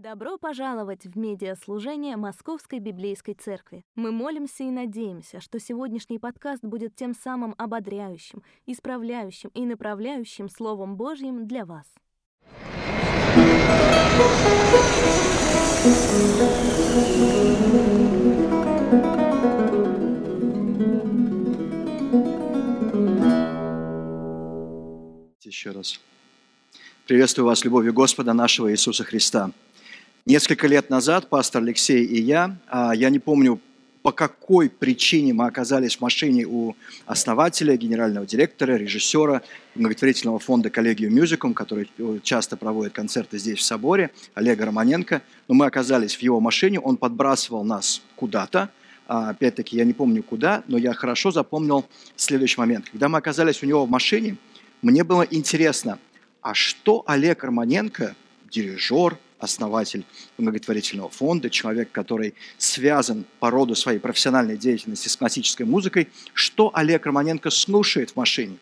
Добро пожаловать в медиаслужение Московской Библейской Церкви. Мы молимся и надеемся, что сегодняшний подкаст будет тем самым ободряющим, исправляющим и направляющим Словом Божьим для вас. Еще раз. Приветствую вас любовью Господа нашего Иисуса Христа. Несколько лет назад пастор Алексей и я, а, я не помню, по какой причине мы оказались в машине у основателя, генерального директора, режиссера благотворительного фонда «Коллегию Мюзикум», который э, часто проводит концерты здесь, в соборе, Олега Романенко. Но мы оказались в его машине, он подбрасывал нас куда-то, а, опять-таки, я не помню куда, но я хорошо запомнил следующий момент. Когда мы оказались у него в машине, мне было интересно, а что Олег Романенко, дирижер, основатель благотворительного фонда, человек, который связан по роду своей профессиональной деятельности с классической музыкой, что Олег Романенко слушает в машине.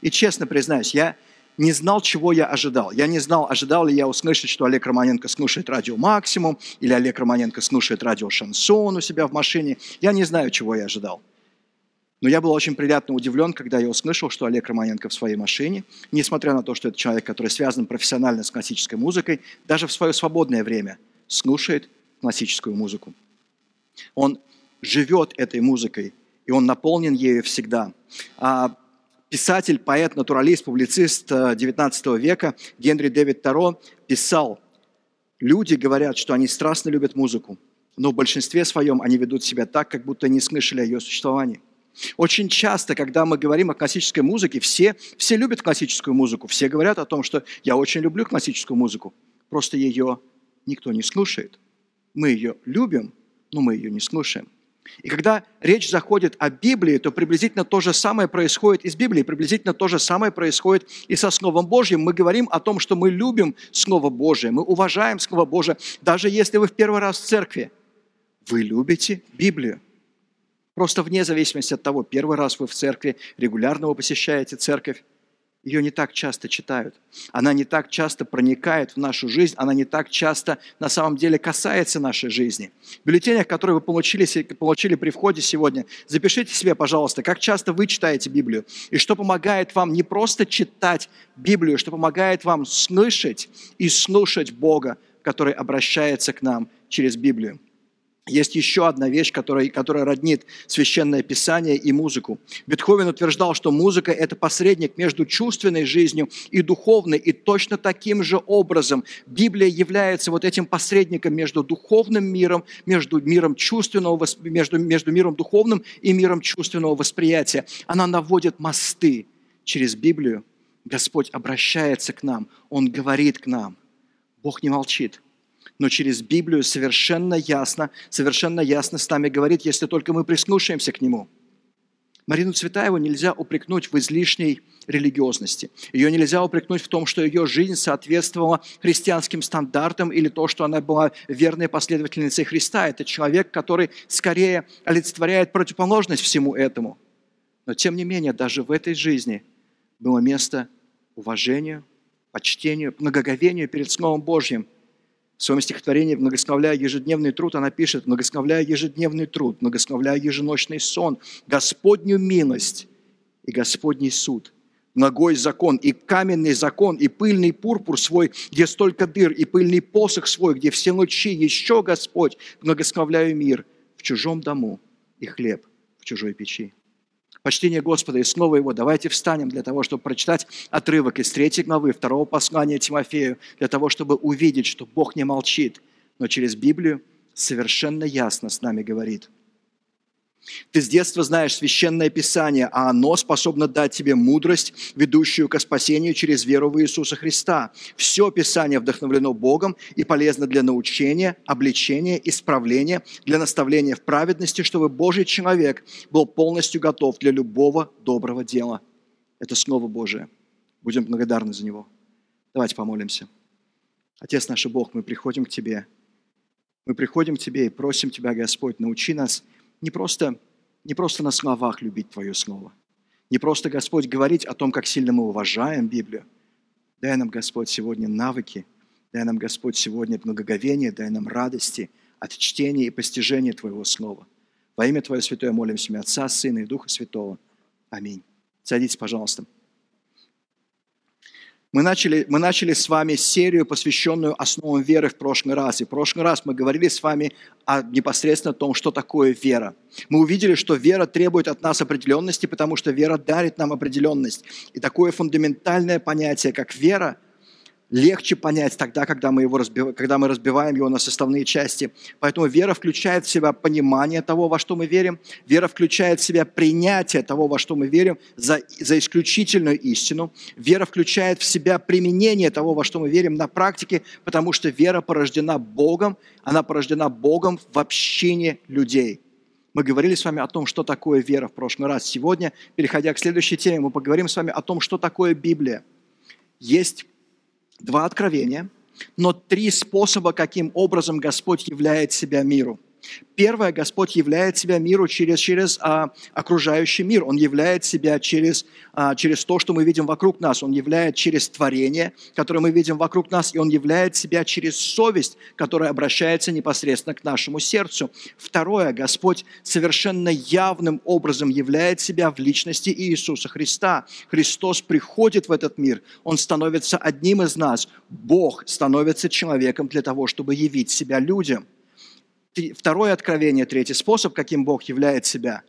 И честно признаюсь, я не знал, чего я ожидал. Я не знал, ожидал ли я услышать, что Олег Романенко слушает радио «Максимум» или Олег Романенко слушает радио «Шансон» у себя в машине. Я не знаю, чего я ожидал. Но я был очень приятно удивлен, когда я услышал, что Олег Романенко в своей машине, несмотря на то, что это человек, который связан профессионально с классической музыкой, даже в свое свободное время слушает классическую музыку. Он живет этой музыкой, и он наполнен ею всегда. А писатель, поэт, натуралист, публицист XIX э, века Генри Дэвид Таро писал, люди говорят, что они страстно любят музыку, но в большинстве своем они ведут себя так, как будто не слышали о ее существовании – очень часто, когда мы говорим о классической музыке, все, все любят классическую музыку, все говорят о том, что я очень люблю классическую музыку, просто ее никто не слушает. Мы ее любим, но мы ее не слушаем. И когда речь заходит о Библии, то приблизительно то же самое происходит и с Библией, приблизительно то же самое происходит и со Словом Божьим. Мы говорим о том, что мы любим Слово Божие, мы уважаем Слово Божие, даже если вы в первый раз в церкви. Вы любите Библию. Просто вне зависимости от того, первый раз вы в церкви, регулярно вы посещаете церковь, ее не так часто читают. Она не так часто проникает в нашу жизнь, она не так часто на самом деле касается нашей жизни. В бюллетенях, которые вы получили, получили при входе сегодня, запишите себе, пожалуйста, как часто вы читаете Библию, и что помогает вам не просто читать Библию, что помогает вам слышать и слушать Бога, который обращается к нам через Библию. Есть еще одна вещь, которая, которая роднит священное писание и музыку. Бетховен утверждал, что музыка – это посредник между чувственной жизнью и духовной, и точно таким же образом Библия является вот этим посредником между духовным миром, между миром чувственного, между, между миром духовным и миром чувственного восприятия. Она наводит мосты через Библию. Господь обращается к нам, Он говорит к нам. Бог не молчит но через Библию совершенно ясно, совершенно ясно с нами говорит, если только мы прислушаемся к Нему. Марину Цветаеву нельзя упрекнуть в излишней религиозности. Ее нельзя упрекнуть в том, что ее жизнь соответствовала христианским стандартам или то, что она была верной последовательницей Христа. Это человек, который скорее олицетворяет противоположность всему этому. Но тем не менее, даже в этой жизни было место уважению, почтению, многоговению перед Словом Божьим – в своем стихотворении «Многословляя ежедневный труд» она пишет «Многословляя ежедневный труд, многословляя еженочный сон, Господню милость и Господний суд, ногой закон, и каменный закон, и пыльный пурпур свой, где столько дыр, и пыльный посох свой, где все ночи еще Господь, многословляю мир в чужом дому и хлеб в чужой печи» почтение Господа и снова Его. Давайте встанем для того, чтобы прочитать отрывок из третьей главы второго послания Тимофею, для того, чтобы увидеть, что Бог не молчит, но через Библию совершенно ясно с нами говорит – ты с детства знаешь священное Писание, а оно способно дать тебе мудрость, ведущую к спасению через веру в Иисуса Христа. Все Писание вдохновлено Богом и полезно для научения, обличения, исправления, для наставления в праведности, чтобы Божий человек был полностью готов для любого доброго дела. Это Слово Божие. Будем благодарны за него. Давайте помолимся. Отец наш Бог, мы приходим к Тебе. Мы приходим к Тебе и просим Тебя, Господь, научи нас – не просто, не просто на словах любить Твое Слово, не просто, Господь, говорить о том, как сильно мы уважаем Библию. Дай нам, Господь, сегодня навыки, Дай нам, Господь, сегодня благоговение, дай нам радости от чтения и постижения Твоего Слова. Во имя Твое Святое молимся, Отца, Сына и Духа Святого. Аминь. Садитесь, пожалуйста. Мы начали, мы начали с вами серию, посвященную основам веры в прошлый раз. И в прошлый раз мы говорили с вами о непосредственно том, что такое вера. Мы увидели, что вера требует от нас определенности, потому что вера дарит нам определенность. И такое фундаментальное понятие, как вера – легче понять тогда, когда мы, его разбив... когда мы разбиваем его на составные части. Поэтому вера включает в себя понимание того, во что мы верим. Вера включает в себя принятие того, во что мы верим, за, за исключительную истину. Вера включает в себя применение того, во что мы верим на практике, потому что вера порождена Богом, она порождена Богом в общении людей. Мы говорили с вами о том, что такое вера в прошлый раз. Сегодня, переходя к следующей теме, мы поговорим с вами о том, что такое Библия. Есть два откровения, но три способа, каким образом Господь являет себя миру – Первое, Господь являет себя миру через, через а, окружающий мир. Он являет себя через, а, через то, что мы видим вокруг нас. Он являет через творение, которое мы видим вокруг нас. И Он являет себя через совесть, которая обращается непосредственно к нашему сердцу. Второе, Господь совершенно явным образом являет себя в личности Иисуса Христа. Христос приходит в этот мир. Он становится одним из нас. Бог становится человеком для того, чтобы явить себя людям. Второе откровение, третий способ, каким Бог являет себя,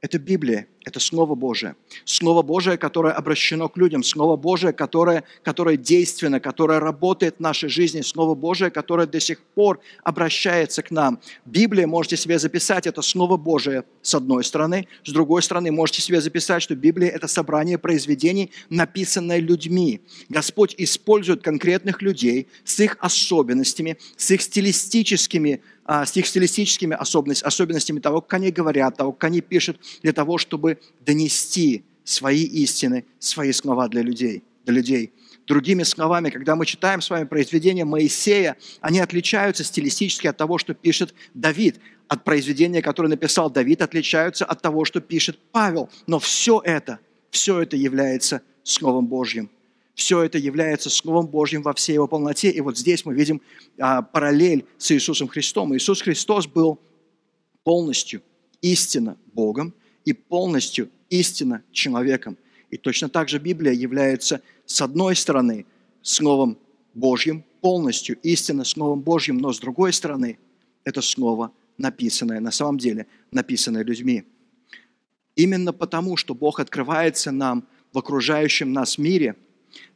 это Библия, это Слово Божие. Слово Божие, которое обращено к людям, Слово Божие, которое, которое действенно, которое работает в нашей жизни, Слово Божие, которое до сих пор обращается к нам. Библия, можете себе записать, это Слово Божие с одной стороны, с другой стороны, можете себе записать, что Библия – это собрание произведений, написанное людьми. Господь использует конкретных людей с их особенностями, с их стилистическими с их стилистическими особенностями того, как они говорят, того, как они пишут, для того, чтобы донести свои истины, свои слова для людей. Для людей. Другими словами, когда мы читаем с вами произведения Моисея, они отличаются стилистически от того, что пишет Давид. От произведения, которое написал Давид, отличаются от того, что пишет Павел. Но все это, все это является Словом Божьим. Все это является Словом Божьим во всей его полноте. И вот здесь мы видим а, параллель с Иисусом Христом. Иисус Христос был полностью истинно Богом и полностью истинно человеком. И точно так же Библия является, с одной стороны, Словом Божьим, полностью истинно Словом Божьим, но с другой стороны, это Слово написанное, на самом деле написанное людьми. Именно потому, что Бог открывается нам в окружающем нас мире –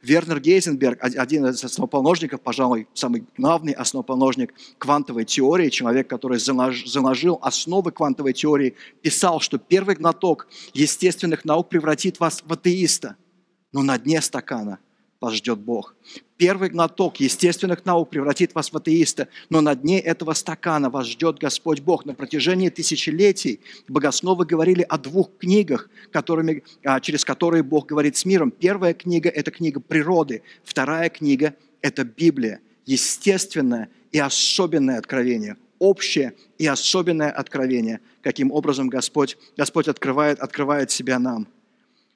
Вернер Гейзенберг, один из основоположников, пожалуй, самый главный основоположник квантовой теории, человек, который заложил основы квантовой теории, писал, что первый глоток естественных наук превратит вас в атеиста, но на дне стакана – вас ждет Бог. Первый глоток естественных наук превратит вас в атеиста, но на дне этого стакана вас ждет Господь Бог. На протяжении тысячелетий богословы говорили о двух книгах, которыми, а, через которые Бог говорит с миром. Первая книга – это книга природы, вторая книга – это Библия, естественное и особенное откровение, общее и особенное откровение, каким образом Господь, Господь открывает, открывает себя нам.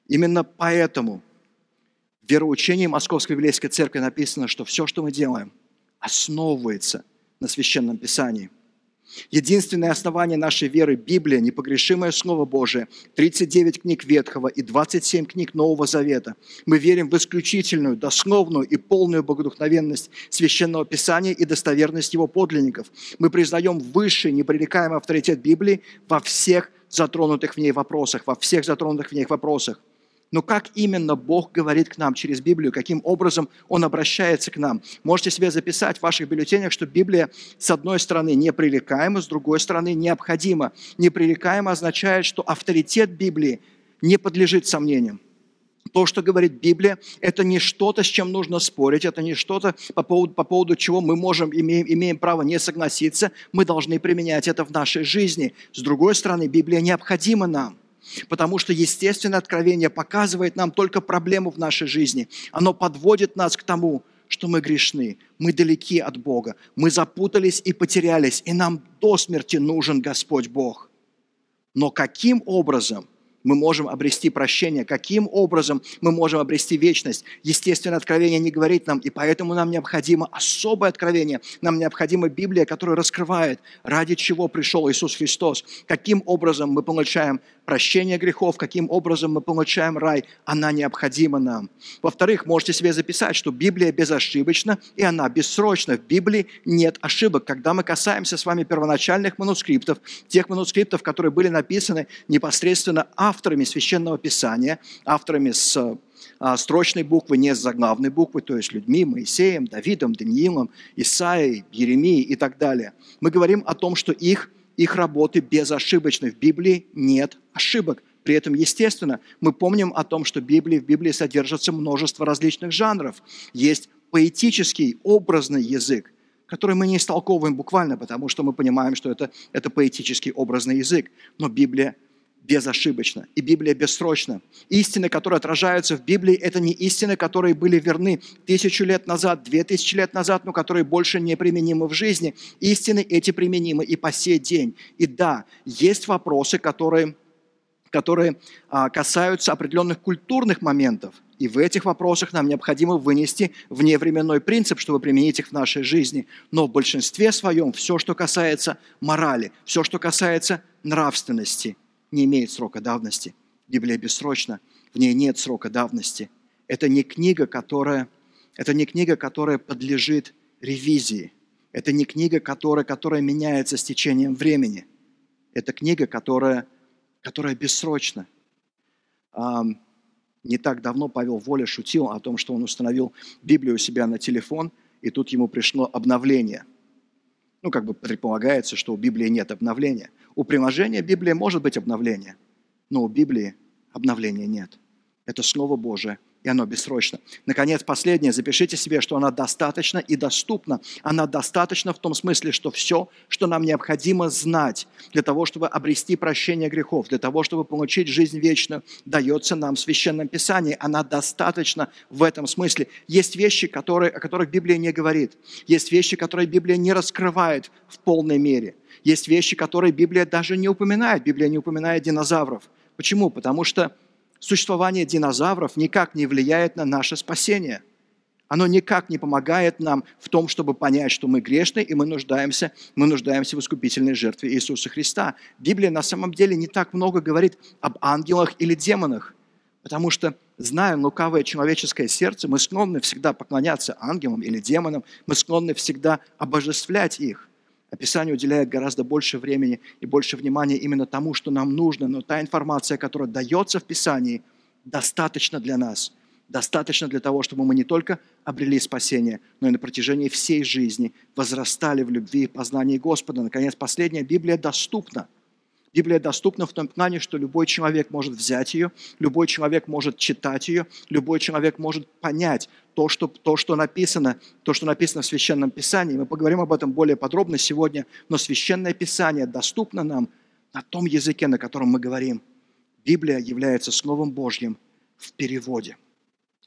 Именно поэтому – вероучении Московской Библейской Церкви написано, что все, что мы делаем, основывается на Священном Писании. Единственное основание нашей веры – Библия, непогрешимое Слово Божие, 39 книг Ветхого и 27 книг Нового Завета. Мы верим в исключительную, дословную и полную богодухновенность Священного Писания и достоверность его подлинников. Мы признаем высший, непререкаемый авторитет Библии во всех затронутых в ней вопросах, во всех затронутых в ней вопросах. Но как именно Бог говорит к нам через Библию, каким образом Он обращается к нам? Можете себе записать в ваших бюллетенях, что Библия, с одной стороны, непререкаема, с другой стороны, необходима. Непререкаемо означает, что авторитет Библии не подлежит сомнениям. То, что говорит Библия, это не что-то, с чем нужно спорить, это не что-то, по поводу, по поводу чего мы можем, имеем, имеем право не согласиться, мы должны применять это в нашей жизни. С другой стороны, Библия необходима нам – Потому что естественное откровение показывает нам только проблему в нашей жизни. Оно подводит нас к тому, что мы грешны, мы далеки от Бога, мы запутались и потерялись, и нам до смерти нужен Господь Бог. Но каким образом мы можем обрести прощение, каким образом мы можем обрести вечность. Естественно, откровение не говорит нам, и поэтому нам необходимо особое откровение, нам необходима Библия, которая раскрывает, ради чего пришел Иисус Христос, каким образом мы получаем прощение грехов, каким образом мы получаем рай, она необходима нам. Во-вторых, можете себе записать, что Библия безошибочна, и она бессрочна. В Библии нет ошибок. Когда мы касаемся с вами первоначальных манускриптов, тех манускриптов, которые были написаны непосредственно авторами Священного Писания, авторами с а, строчной буквы, не с заглавной буквы, то есть людьми, Моисеем, Давидом, Даниилом, Исаией, Еремией и так далее. Мы говорим о том, что их, их работы безошибочны. В Библии нет ошибок. При этом, естественно, мы помним о том, что Библии, в Библии содержится множество различных жанров. Есть поэтический, образный язык, который мы не истолковываем буквально, потому что мы понимаем, что это, это поэтический, образный язык. Но Библия безошибочно, и Библия бессрочна. Истины, которые отражаются в Библии, это не истины, которые были верны тысячу лет назад, две тысячи лет назад, но которые больше не применимы в жизни. Истины эти применимы и по сей день. И да, есть вопросы, которые, которые а, касаются определенных культурных моментов, и в этих вопросах нам необходимо вынести вневременной принцип, чтобы применить их в нашей жизни. Но в большинстве своем все, что касается морали, все, что касается нравственности – не имеет срока давности. Библия бессрочна, в ней нет срока давности. Это не книга, которая, это не книга, которая подлежит ревизии. Это не книга, которая, которая меняется с течением времени. Это книга, которая, которая бессрочна. Не так давно Павел Воля шутил о том, что он установил Библию у себя на телефон, и тут ему пришло обновление. Ну, как бы предполагается, что у Библии нет обновления. У приложения Библии может быть обновление, но у Библии обновления нет. Это Слово Божие, и оно бессрочно. Наконец, последнее, запишите себе, что она достаточна и доступна. Она достаточна в том смысле, что все, что нам необходимо знать для того, чтобы обрести прощение грехов, для того, чтобы получить жизнь вечную, дается нам в Священном Писании. Она достаточна в этом смысле. Есть вещи, которые, о которых Библия не говорит. Есть вещи, которые Библия не раскрывает в полной мере – есть вещи, которые Библия даже не упоминает. Библия не упоминает динозавров. Почему? Потому что существование динозавров никак не влияет на наше спасение. Оно никак не помогает нам в том, чтобы понять, что мы грешны и мы нуждаемся, мы нуждаемся в искупительной жертве Иисуса Христа. Библия на самом деле не так много говорит об ангелах или демонах, потому что, зная лукавое человеческое сердце, мы склонны всегда поклоняться ангелам или демонам, мы склонны всегда обожествлять их. Описание уделяет гораздо больше времени и больше внимания именно тому, что нам нужно, но та информация, которая дается в Писании, достаточно для нас, достаточно для того, чтобы мы не только обрели спасение, но и на протяжении всей жизни возрастали в любви и познании Господа. Наконец, последняя Библия доступна – Библия доступна в том плане, что любой человек может взять ее, любой человек может читать ее, любой человек может понять то, что, то, что написано, то, что написано в Священном Писании. Мы поговорим об этом более подробно сегодня, но Священное Писание доступно нам на том языке, на котором мы говорим. Библия является Словом Божьим в переводе,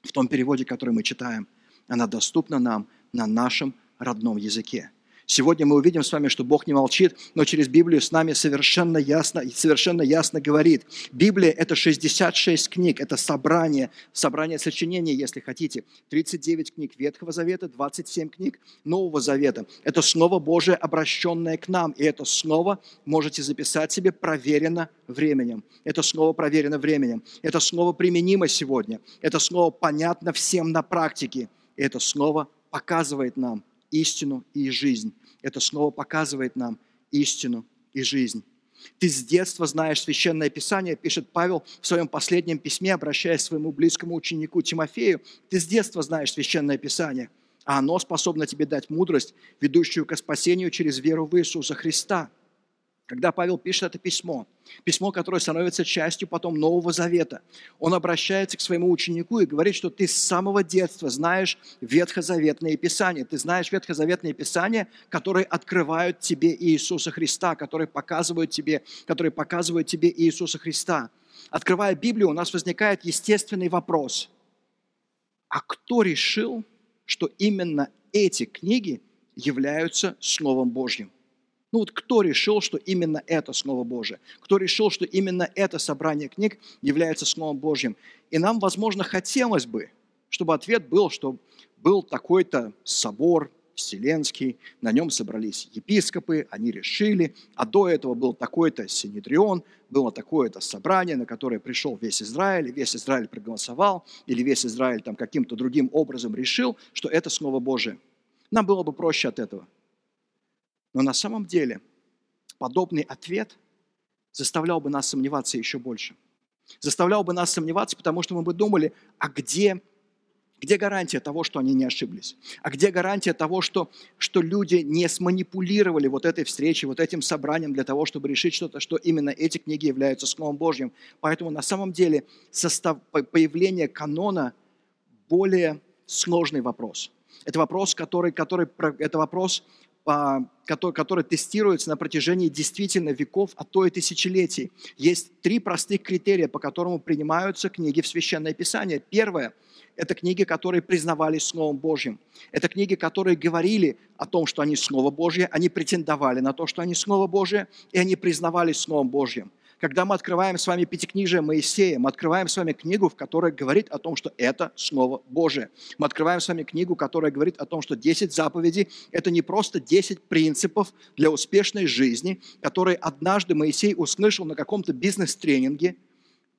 в том переводе, который мы читаем. Она доступна нам на нашем родном языке. Сегодня мы увидим с вами, что Бог не молчит, но через Библию с нами совершенно ясно, совершенно ясно говорит. Библия – это 66 книг, это собрание, собрание сочинений, если хотите. 39 книг Ветхого Завета, 27 книг Нового Завета. Это Слово Божие, обращенное к нам, и это Слово можете записать себе проверено временем. Это Слово проверено временем. Это Слово применимо сегодня. Это Слово понятно всем на практике. И это Слово показывает нам истину и жизнь это снова показывает нам истину и жизнь. Ты с детства знаешь священное писание, пишет Павел в своем последнем письме, обращаясь к своему близкому ученику Тимофею. Ты с детства знаешь священное писание, а оно способно тебе дать мудрость, ведущую к спасению через веру в Иисуса Христа – когда Павел пишет это письмо, письмо, которое становится частью потом Нового Завета, он обращается к своему ученику и говорит, что ты с самого детства знаешь ветхозаветные писания. Ты знаешь ветхозаветные писания, которые открывают тебе Иисуса Христа, которые показывают тебе, которые показывают тебе Иисуса Христа. Открывая Библию, у нас возникает естественный вопрос. А кто решил, что именно эти книги являются Словом Божьим? Ну вот кто решил, что именно это Слово Божие? Кто решил, что именно это собрание книг является Словом Божьим? И нам, возможно, хотелось бы, чтобы ответ был, что был такой-то собор вселенский, на нем собрались епископы, они решили, а до этого был такой-то синедрион, было такое-то собрание, на которое пришел весь Израиль, весь Израиль проголосовал, или весь Израиль там каким-то другим образом решил, что это Слово Божие. Нам было бы проще от этого. Но на самом деле подобный ответ заставлял бы нас сомневаться еще больше. Заставлял бы нас сомневаться, потому что мы бы думали, а где где гарантия того, что они не ошиблись? А где гарантия того, что, что люди не сманипулировали вот этой встречей, вот этим собранием для того, чтобы решить что-то, что именно эти книги являются Словом Божьим? Поэтому на самом деле состав, появление канона более сложный вопрос. Это вопрос, который, который, это вопрос, который, который тестируется на протяжении действительно веков, а то и тысячелетий. Есть три простых критерия, по которым принимаются книги в Священное Писание. Первое – это книги, которые признавались Словом Божьим. Это книги, которые говорили о том, что они Слово Божье, они претендовали на то, что они Слово Божье, и они признавались Словом Божьим. Когда мы открываем с вами Пятикнижие Моисея, мы открываем с вами книгу, в которой говорит о том, что это Слово Божие. Мы открываем с вами книгу, которая говорит о том, что 10 заповедей – это не просто 10 принципов для успешной жизни, которые однажды Моисей услышал на каком-то бизнес-тренинге –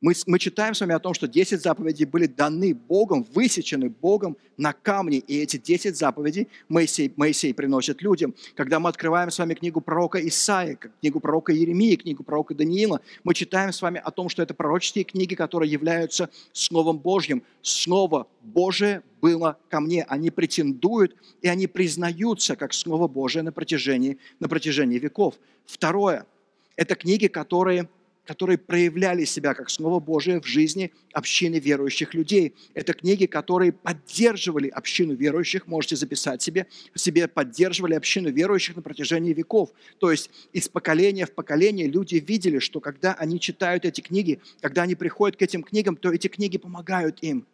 мы, мы читаем с вами о том, что 10 заповедей были даны Богом, высечены Богом на камне, и эти 10 заповедей Моисей, Моисей приносит людям. Когда мы открываем с вами книгу пророка Исаия, книгу пророка Еремии, книгу пророка Даниила, мы читаем с вами о том, что это пророческие книги, которые являются Словом Божьим. Слово Божие было ко мне. Они претендуют, и они признаются как Слово Божие на протяжении, на протяжении веков. Второе – это книги, которые которые проявляли себя как Слово Божие в жизни общины верующих людей. Это книги, которые поддерживали общину верующих, можете записать себе, себе поддерживали общину верующих на протяжении веков. То есть из поколения в поколение люди видели, что когда они читают эти книги, когда они приходят к этим книгам, то эти книги помогают им.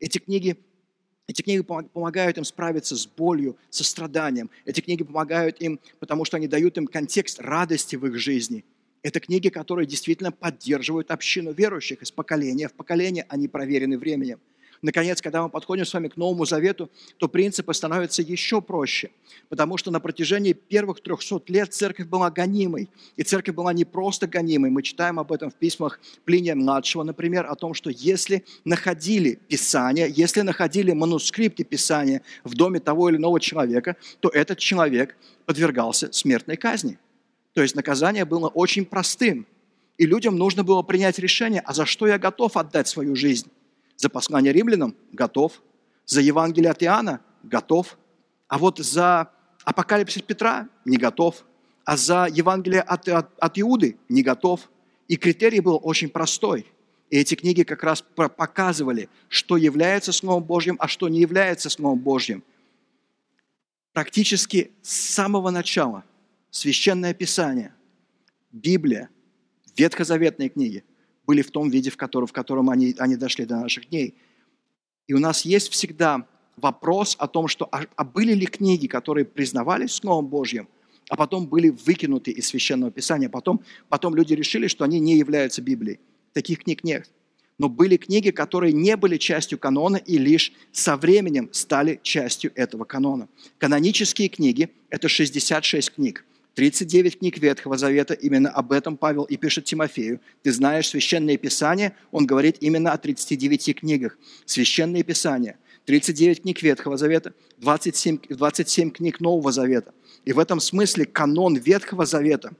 Эти книги эти книги помогают им справиться с болью, со страданием. Эти книги помогают им, потому что они дают им контекст радости в их жизни – это книги, которые действительно поддерживают общину верующих из поколения в поколение, они проверены временем. Наконец, когда мы подходим с вами к Новому Завету, то принципы становятся еще проще, потому что на протяжении первых 300 лет церковь была гонимой, и церковь была не просто гонимой. Мы читаем об этом в письмах Плиния-младшего, например, о том, что если находили Писание, если находили манускрипты Писания в доме того или иного человека, то этот человек подвергался смертной казни – то есть наказание было очень простым. И людям нужно было принять решение, а за что я готов отдать свою жизнь? За послание римлянам? Готов. За Евангелие от Иоанна? Готов. А вот за апокалипсис Петра? Не готов. А за Евангелие от, от, от Иуды? Не готов. И критерий был очень простой. И эти книги как раз показывали, что является Словом Божьим, а что не является Словом Божьим. Практически с самого начала – Священное Писание, Библия, ветхозаветные книги были в том виде, в котором, в котором они, они дошли до наших дней. И у нас есть всегда вопрос о том, что, а, а были ли книги, которые признавались Словом Божьим, а потом были выкинуты из Священного Писания. Потом, потом люди решили, что они не являются Библией. Таких книг нет. Но были книги, которые не были частью канона и лишь со временем стали частью этого канона. Канонические книги – это 66 книг. 39 книг Ветхого Завета, именно об этом Павел и пишет Тимофею. Ты знаешь Священное Писание, он говорит именно о 39 книгах. Священное Писание, 39 книг Ветхого Завета, 27, 27 книг Нового Завета. И в этом смысле канон Ветхого Завета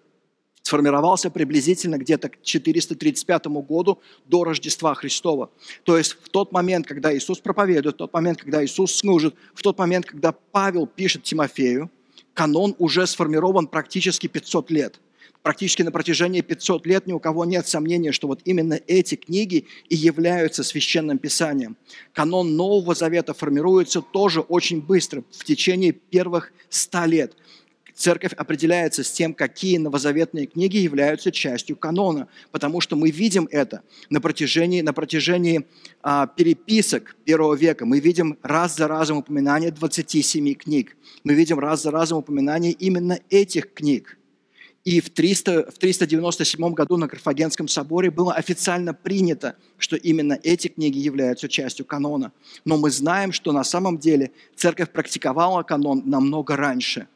сформировался приблизительно где-то к 435 году до Рождества Христова. То есть в тот момент, когда Иисус проповедует, в тот момент, когда Иисус служит, в тот момент, когда Павел пишет Тимофею, канон уже сформирован практически 500 лет. Практически на протяжении 500 лет ни у кого нет сомнения, что вот именно эти книги и являются священным писанием. Канон Нового Завета формируется тоже очень быстро, в течение первых 100 лет церковь определяется с тем, какие новозаветные книги являются частью канона, потому что мы видим это на протяжении, на протяжении а, переписок первого века. Мы видим раз за разом упоминание 27 книг. Мы видим раз за разом упоминание именно этих книг. И в, 300, в 397 году на Карфагенском соборе было официально принято, что именно эти книги являются частью канона. Но мы знаем, что на самом деле церковь практиковала канон намного раньше.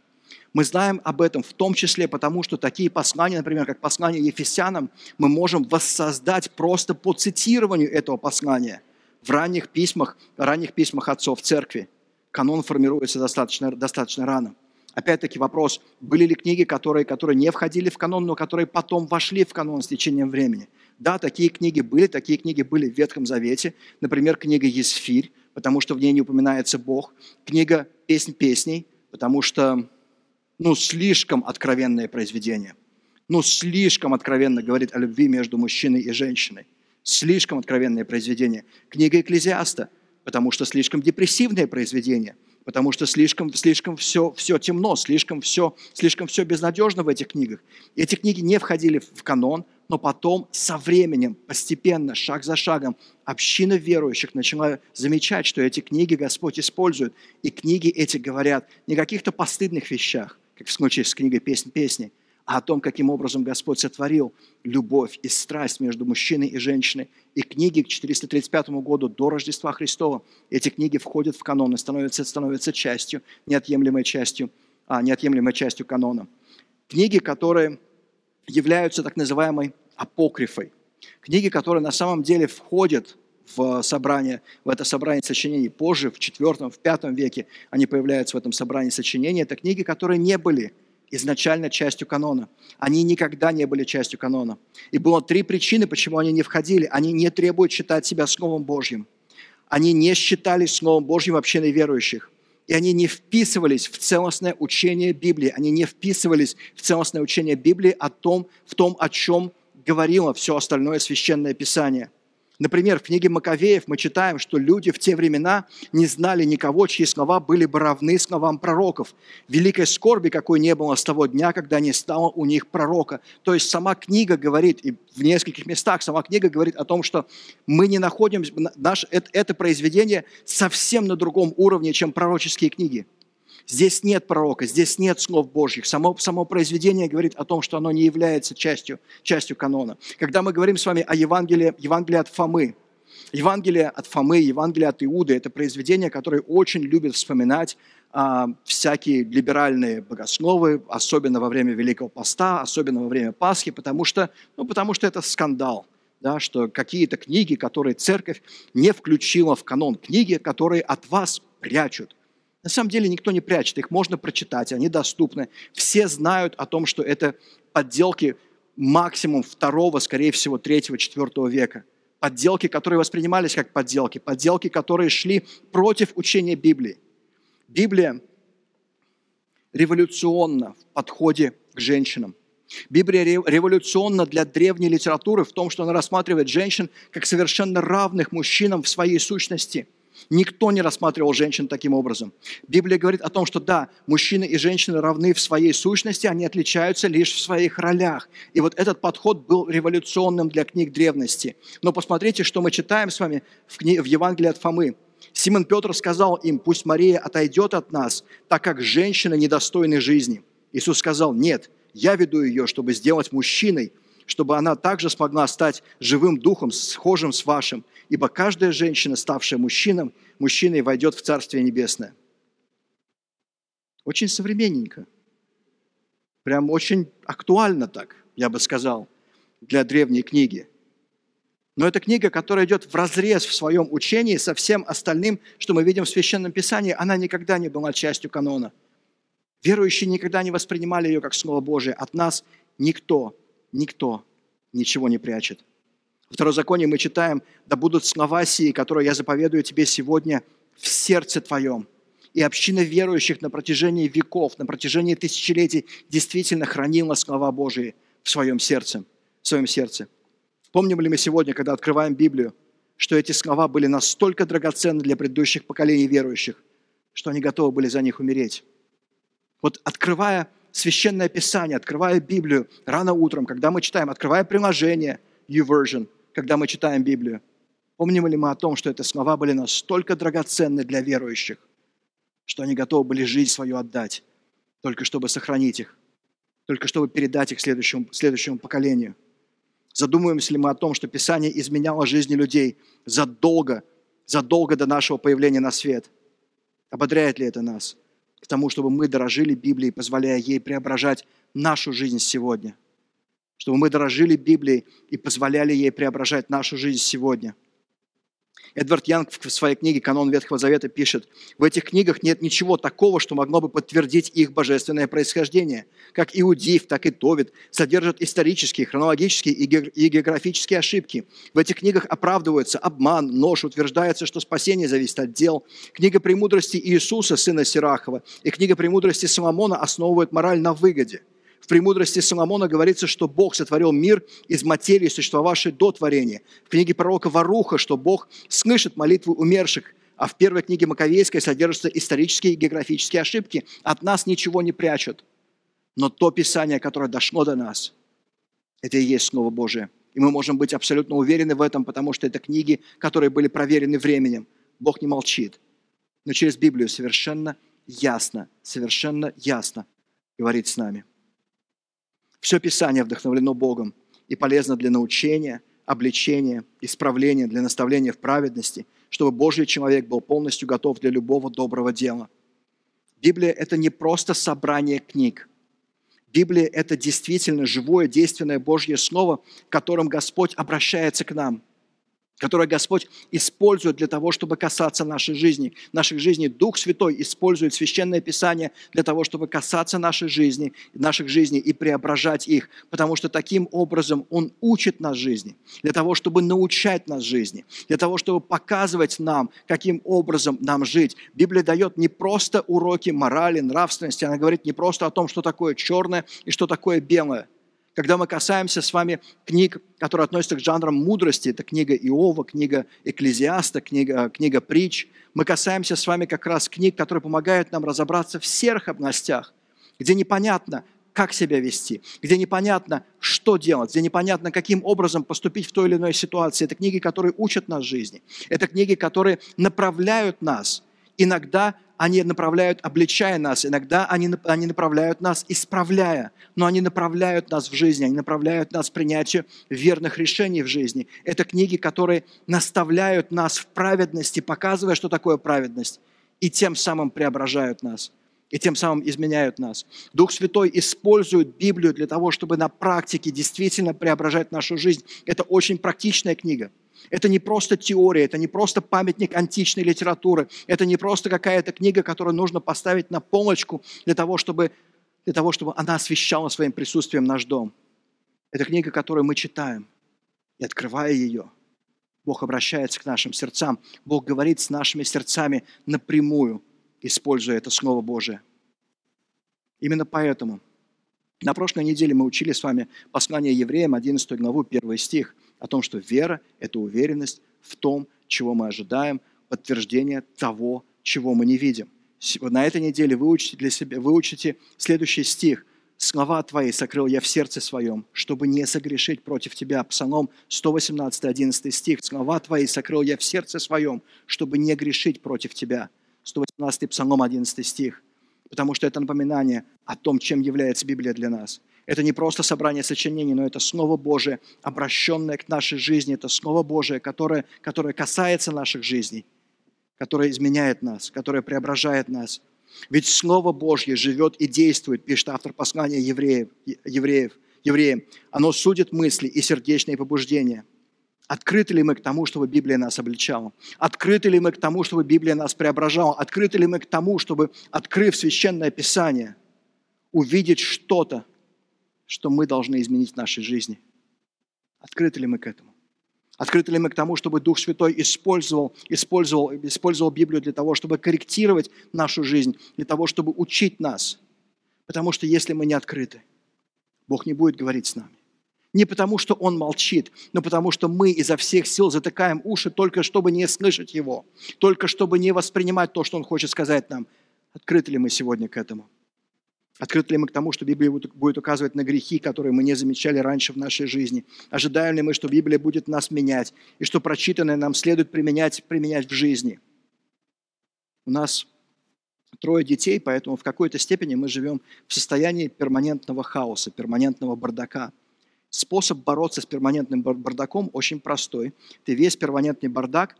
Мы знаем об этом в том числе потому, что такие послания, например, как послание Ефесянам, мы можем воссоздать просто по цитированию этого послания в ранних письмах, ранних письмах отцов церкви. Канон формируется достаточно, достаточно рано. Опять-таки вопрос, были ли книги, которые, которые не входили в канон, но которые потом вошли в канон с течением времени? Да, такие книги были, такие книги были в Ветхом Завете. Например, книга Есфирь, потому что в ней не упоминается Бог. Книга «Песнь песней», потому что, ну, слишком откровенное произведение. Ну, слишком откровенно говорит о любви между мужчиной и женщиной. Слишком откровенное произведение. Книга Экклезиаста, потому что слишком депрессивное произведение – потому что слишком, слишком все, все темно, слишком все, слишком все безнадежно в этих книгах. Эти книги не входили в канон, но потом со временем, постепенно, шаг за шагом, община верующих начала замечать, что эти книги Господь использует. И книги эти говорят не о каких-то постыдных вещах, как в случае с книгой «Песнь песни», а о том, каким образом Господь сотворил любовь и страсть между мужчиной и женщиной. И книги к 435 году до Рождества Христова, эти книги входят в канон и становятся, становятся частью, неотъемлемой частью, а, неотъемлемой частью канона. Книги, которые являются так называемой апокрифой. Книги, которые на самом деле входят в собрание, в это собрание сочинений позже, в IV, в V веке, они появляются в этом собрании сочинений. Это книги, которые не были изначально частью канона. Они никогда не были частью канона. И было три причины, почему они не входили. Они не требуют считать себя Словом Божьим. Они не считались Словом Божьим общиной верующих. И они не вписывались в целостное учение Библии. Они не вписывались в целостное учение Библии о том, в том, о чем говорило все остальное священное Писание – Например, в книге Маковеев мы читаем, что люди в те времена не знали никого, чьи слова были бы равны словам пророков. Великой скорби, какой не было с того дня, когда не стало у них пророка. То есть сама книга говорит, и в нескольких местах сама книга говорит о том, что мы не находим, наш, это произведение совсем на другом уровне, чем пророческие книги. Здесь нет пророка, здесь нет слов Божьих. Само, само произведение говорит о том, что оно не является частью, частью канона. Когда мы говорим с вами о Евангелии, Евангелии от Фомы, Евангелие от Фомы, Евангелие от Иуды – это произведение, которое очень любят вспоминать а, всякие либеральные богословы, особенно во время Великого Поста, особенно во время Пасхи, потому что, ну, потому что это скандал, да, что какие-то книги, которые церковь не включила в канон, книги, которые от вас прячут. На самом деле никто не прячет, их можно прочитать, они доступны. Все знают о том, что это подделки максимум второго, скорее всего, третьего, четвертого века. Подделки, которые воспринимались как подделки, подделки, которые шли против учения Библии. Библия революционна в подходе к женщинам. Библия революционна для древней литературы в том, что она рассматривает женщин как совершенно равных мужчинам в своей сущности – Никто не рассматривал женщин таким образом. Библия говорит о том, что да, мужчины и женщины равны в своей сущности, они отличаются лишь в своих ролях. И вот этот подход был революционным для книг древности. Но посмотрите, что мы читаем с вами в, кни... в Евангелии от Фомы. Симон Петр сказал им, пусть Мария отойдет от нас, так как женщина недостойны жизни. Иисус сказал, нет, я веду ее, чтобы сделать мужчиной, чтобы она также смогла стать живым духом, схожим с вашим, ибо каждая женщина, ставшая мужчином, мужчиной войдет в Царствие Небесное. Очень современненько. Прям очень актуально так, я бы сказал, для древней книги. Но это книга, которая идет в разрез в своем учении со всем остальным, что мы видим в Священном Писании. Она никогда не была частью канона. Верующие никогда не воспринимали ее как Слово Божие. От нас никто никто ничего не прячет. В Второзаконии мы читаем, «Да будут слова сии, которые я заповедую тебе сегодня в сердце твоем». И община верующих на протяжении веков, на протяжении тысячелетий действительно хранила слова Божии в своем сердце. В своем сердце. Помним ли мы сегодня, когда открываем Библию, что эти слова были настолько драгоценны для предыдущих поколений верующих, что они готовы были за них умереть. Вот открывая Священное Писание, открывая Библию рано утром, когда мы читаем, открывая приложение YouVersion, когда мы читаем Библию, помним ли мы о том, что эти слова были настолько драгоценны для верующих, что они готовы были жизнь свою отдать, только чтобы сохранить их, только чтобы передать их следующему, следующему поколению. Задумываемся ли мы о том, что Писание изменяло жизни людей задолго, задолго до нашего появления на свет? Ободряет ли это нас к тому, чтобы мы дорожили Библией, позволяя ей преображать нашу жизнь сегодня? Чтобы мы дорожили Библией и позволяли ей преображать нашу жизнь сегодня – Эдвард Янг в своей книге «Канон Ветхого Завета» пишет, в этих книгах нет ничего такого, что могло бы подтвердить их божественное происхождение. Как Иудив, так и Товит содержат исторические, хронологические и географические ошибки. В этих книгах оправдывается обман, нож, утверждается, что спасение зависит от дел. Книга «Премудрости Иисуса, сына Сирахова» и книга «Премудрости Соломона» основывают мораль на выгоде – в «Премудрости Соломона» говорится, что Бог сотворил мир из материи, существовавшей до творения. В книге пророка Варуха, что Бог слышит молитвы умерших, а в первой книге Маковейской содержатся исторические и географические ошибки. От нас ничего не прячут. Но то Писание, которое дошло до нас, это и есть Слово Божие. И мы можем быть абсолютно уверены в этом, потому что это книги, которые были проверены временем. Бог не молчит. Но через Библию совершенно ясно, совершенно ясно говорит с нами. Все Писание вдохновлено Богом и полезно для научения, обличения, исправления, для наставления в праведности, чтобы Божий человек был полностью готов для любого доброго дела. Библия – это не просто собрание книг. Библия – это действительно живое, действенное Божье Слово, которым Господь обращается к нам – которое Господь использует для того, чтобы касаться нашей жизни. Наших жизней Дух Святой использует Священное Писание для того, чтобы касаться нашей жизни, наших жизней и преображать их, потому что таким образом Он учит нас жизни, для того, чтобы научать нас жизни, для того, чтобы показывать нам, каким образом нам жить. Библия дает не просто уроки морали, нравственности, она говорит не просто о том, что такое черное и что такое белое – когда мы касаемся с вами книг, которые относятся к жанрам мудрости, это книга Иова, книга Экклезиаста, книга, книга Притч, мы касаемся с вами как раз книг, которые помогают нам разобраться в серых областях, где непонятно, как себя вести, где непонятно, что делать, где непонятно, каким образом поступить в той или иной ситуации. Это книги, которые учат нас жизни. Это книги, которые направляют нас. Иногда они направляют, обличая нас, иногда они, они направляют нас, исправляя, но они направляют нас в жизни, они направляют нас к принятию верных решений в жизни. Это книги, которые наставляют нас в праведности, показывая, что такое праведность, и тем самым преображают нас и тем самым изменяют нас. Дух Святой использует Библию для того, чтобы на практике действительно преображать нашу жизнь. Это очень практичная книга. Это не просто теория, это не просто памятник античной литературы, это не просто какая-то книга, которую нужно поставить на полочку для того, чтобы, для того, чтобы она освещала своим присутствием наш дом. Это книга, которую мы читаем, и открывая ее, Бог обращается к нашим сердцам, Бог говорит с нашими сердцами напрямую, используя это Слово Божие. Именно поэтому на прошлой неделе мы учили с вами послание евреям, 11 главу, 1 стих – о том, что вера – это уверенность в том, чего мы ожидаем, подтверждение того, чего мы не видим. На этой неделе вы учите для себя, вы учите следующий стих. «Слова твои сокрыл я в сердце своем, чтобы не согрешить против тебя». Псалом 118, 11 стих. «Слова твои сокрыл я в сердце своем, чтобы не грешить против тебя». 118 Псалом 11 стих. Потому что это напоминание о том, чем является Библия для нас. Это не просто собрание сочинений, но это Слово Божие, обращенное к нашей жизни. Это Слово Божие, которое, которое касается наших жизней, которое изменяет нас, которое преображает нас. Ведь Слово Божье живет и действует, пишет автор послания евреев, евреев, евреям. Оно судит мысли и сердечные побуждения. Открыты ли мы к тому, чтобы Библия нас обличала? Открыты ли мы к тому, чтобы Библия нас преображала? Открыты ли мы к тому, чтобы, открыв Священное Писание, увидеть что-то, что мы должны изменить в нашей жизни. Открыты ли мы к этому? Открыты ли мы к тому, чтобы Дух Святой использовал, использовал, использовал Библию для того, чтобы корректировать нашу жизнь, для того, чтобы учить нас? Потому что если мы не открыты, Бог не будет говорить с нами. Не потому, что Он молчит, но потому, что мы изо всех сил затыкаем уши только чтобы не слышать Его, только чтобы не воспринимать то, что Он хочет сказать нам. Открыты ли мы сегодня к этому? Открыты ли мы к тому, что Библия будет указывать на грехи, которые мы не замечали раньше в нашей жизни? Ожидаем ли мы, что Библия будет нас менять, и что прочитанное нам следует применять, применять в жизни? У нас трое детей, поэтому в какой-то степени мы живем в состоянии перманентного хаоса, перманентного бардака. Способ бороться с перманентным бардаком очень простой. Ты весь перманентный бардак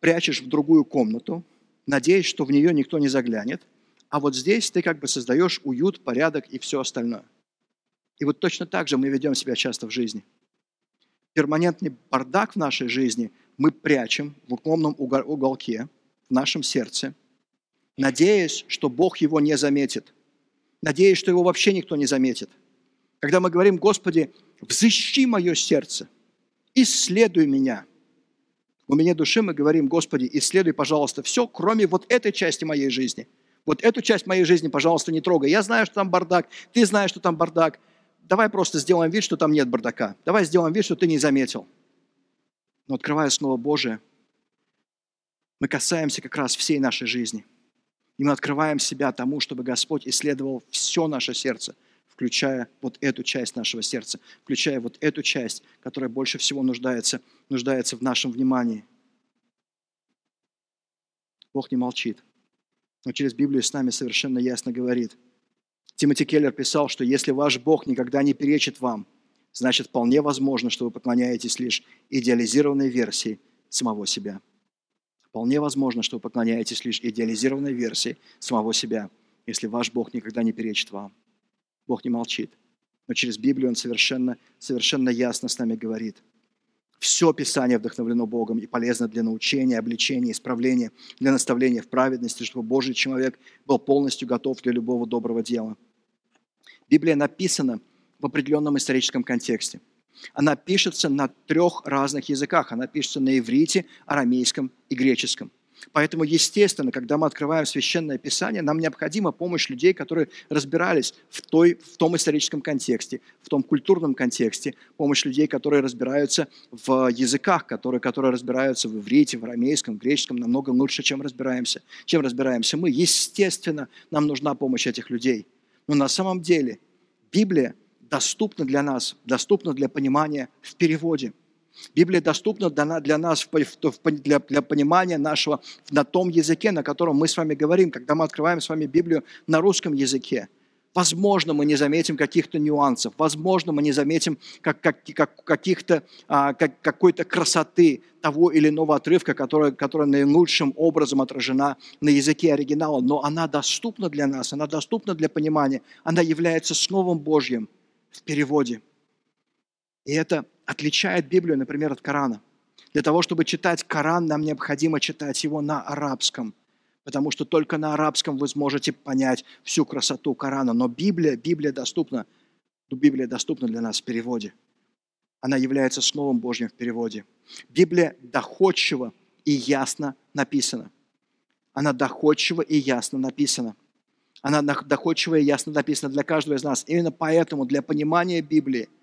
прячешь в другую комнату, надеясь, что в нее никто не заглянет, а вот здесь ты как бы создаешь уют, порядок и все остальное. И вот точно так же мы ведем себя часто в жизни. Перманентный бардак в нашей жизни мы прячем в укромном уголке, в нашем сердце, надеясь, что Бог его не заметит, надеясь, что его вообще никто не заметит. Когда мы говорим, Господи, взыщи мое сердце, исследуй меня. У меня души мы говорим, Господи, исследуй, пожалуйста, все, кроме вот этой части моей жизни. Вот эту часть моей жизни, пожалуйста, не трогай. Я знаю, что там бардак, ты знаешь, что там бардак. Давай просто сделаем вид, что там нет бардака. Давай сделаем вид, что ты не заметил. Но открывая снова Божие, мы касаемся как раз всей нашей жизни. И мы открываем себя тому, чтобы Господь исследовал все наше сердце, включая вот эту часть нашего сердца, включая вот эту часть, которая больше всего нуждается, нуждается в нашем внимании. Бог не молчит, но через Библию с нами совершенно ясно говорит. Тимоти Келлер писал, что если ваш Бог никогда не перечит вам, значит вполне возможно, что вы поклоняетесь лишь идеализированной версии самого себя. Вполне возможно, что вы поклоняетесь лишь идеализированной версии самого себя, если ваш Бог никогда не перечит вам. Бог не молчит. Но через Библию Он совершенно, совершенно ясно с нами говорит. Все Писание вдохновлено Богом и полезно для научения, обличения, исправления, для наставления в праведности, чтобы Божий человек был полностью готов для любого доброго дела. Библия написана в определенном историческом контексте. Она пишется на трех разных языках. Она пишется на иврите, арамейском и греческом – Поэтому, естественно, когда мы открываем Священное Писание, нам необходима помощь людей, которые разбирались в, той, в том историческом контексте, в том культурном контексте, помощь людей, которые разбираются в языках, которые, которые разбираются в иврите, в арамейском, в греческом намного лучше, чем разбираемся, чем разбираемся мы. Естественно, нам нужна помощь этих людей. Но на самом деле Библия доступна для нас, доступна для понимания в переводе – Библия доступна для нас, для, для понимания нашего на том языке, на котором мы с вами говорим. Когда мы открываем с вами Библию на русском языке, возможно, мы не заметим каких-то нюансов, возможно, мы не заметим как, как, как, каких-то, а, как, какой-то красоты того или иного отрывка, которая, которая наилучшим образом отражена на языке оригинала, но она доступна для нас, она доступна для понимания, она является Словом Божьим в переводе. И это отличает Библию, например, от Корана. Для того, чтобы читать Коран, нам необходимо читать его на арабском, потому что только на арабском вы сможете понять всю красоту Корана. Но Библия, Библия доступна, Библия доступна для нас в переводе. Она является Словом Божьим в переводе. Библия доходчиво и ясно написана. Она доходчиво и ясно написана. Она доходчиво и ясно написана для каждого из нас. Именно поэтому для понимания Библии –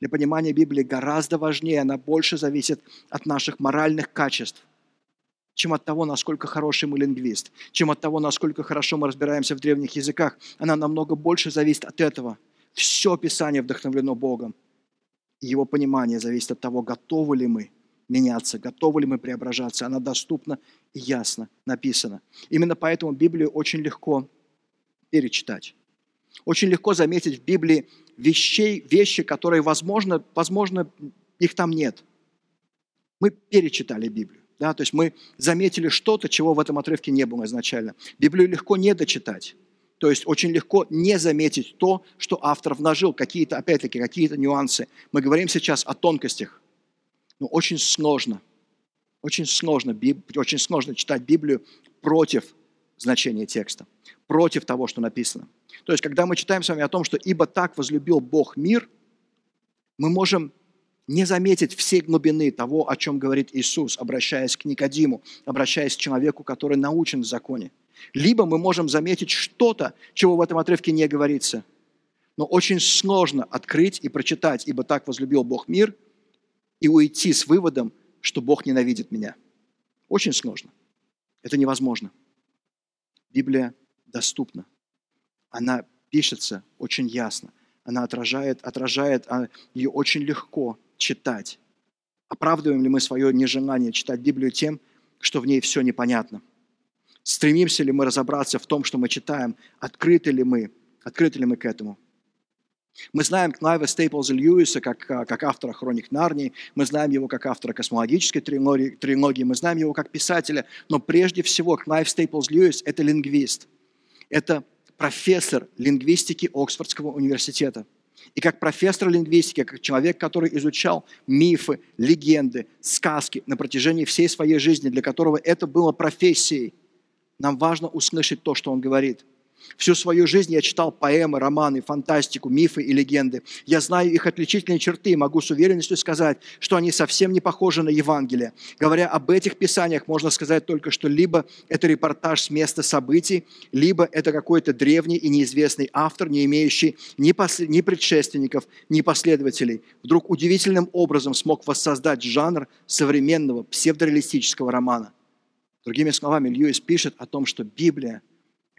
для понимания Библии гораздо важнее, она больше зависит от наших моральных качеств, чем от того, насколько хороший мы лингвист, чем от того, насколько хорошо мы разбираемся в древних языках. Она намного больше зависит от этого. Все Писание вдохновлено Богом. И его понимание зависит от того, готовы ли мы меняться, готовы ли мы преображаться. Она доступна и ясно написана. Именно поэтому Библию очень легко перечитать. Очень легко заметить в Библии вещей, вещи, которые, возможно, возможно, их там нет. Мы перечитали Библию. Да, то есть мы заметили что-то, чего в этом отрывке не было изначально. Библию легко не дочитать. То есть очень легко не заметить то, что автор вложил, какие-то, опять-таки, какие-то нюансы. Мы говорим сейчас о тонкостях. Но очень сложно, очень сложно, очень сложно читать Библию против значения текста, против того, что написано. То есть, когда мы читаем с вами о том, что «ибо так возлюбил Бог мир», мы можем не заметить всей глубины того, о чем говорит Иисус, обращаясь к Никодиму, обращаясь к человеку, который научен в законе. Либо мы можем заметить что-то, чего в этом отрывке не говорится. Но очень сложно открыть и прочитать, ибо так возлюбил Бог мир, и уйти с выводом, что Бог ненавидит меня. Очень сложно. Это невозможно. Библия доступна она пишется очень ясно. Она отражает, отражает, а, ее очень легко читать. Оправдываем ли мы свое нежелание читать Библию тем, что в ней все непонятно? Стремимся ли мы разобраться в том, что мы читаем? Открыты ли мы? Открыты ли мы к этому? Мы знаем Клайва Стейплза Льюиса как, как автора «Хроник Нарнии», мы знаем его как автора космологической трилогии, трилогии, мы знаем его как писателя, но прежде всего Клайв Стейплз Льюис – это лингвист, это профессор лингвистики Оксфордского университета. И как профессор лингвистики, как человек, который изучал мифы, легенды, сказки на протяжении всей своей жизни, для которого это было профессией, нам важно услышать то, что он говорит – Всю свою жизнь я читал поэмы, романы, фантастику, мифы и легенды. Я знаю их отличительные черты и могу с уверенностью сказать, что они совсем не похожи на Евангелие. Говоря об этих писаниях, можно сказать только, что либо это репортаж с места событий, либо это какой-то древний и неизвестный автор, не имеющий ни, пос... ни предшественников, ни последователей, вдруг удивительным образом смог воссоздать жанр современного псевдореалистического романа. Другими словами, Льюис пишет о том, что Библия –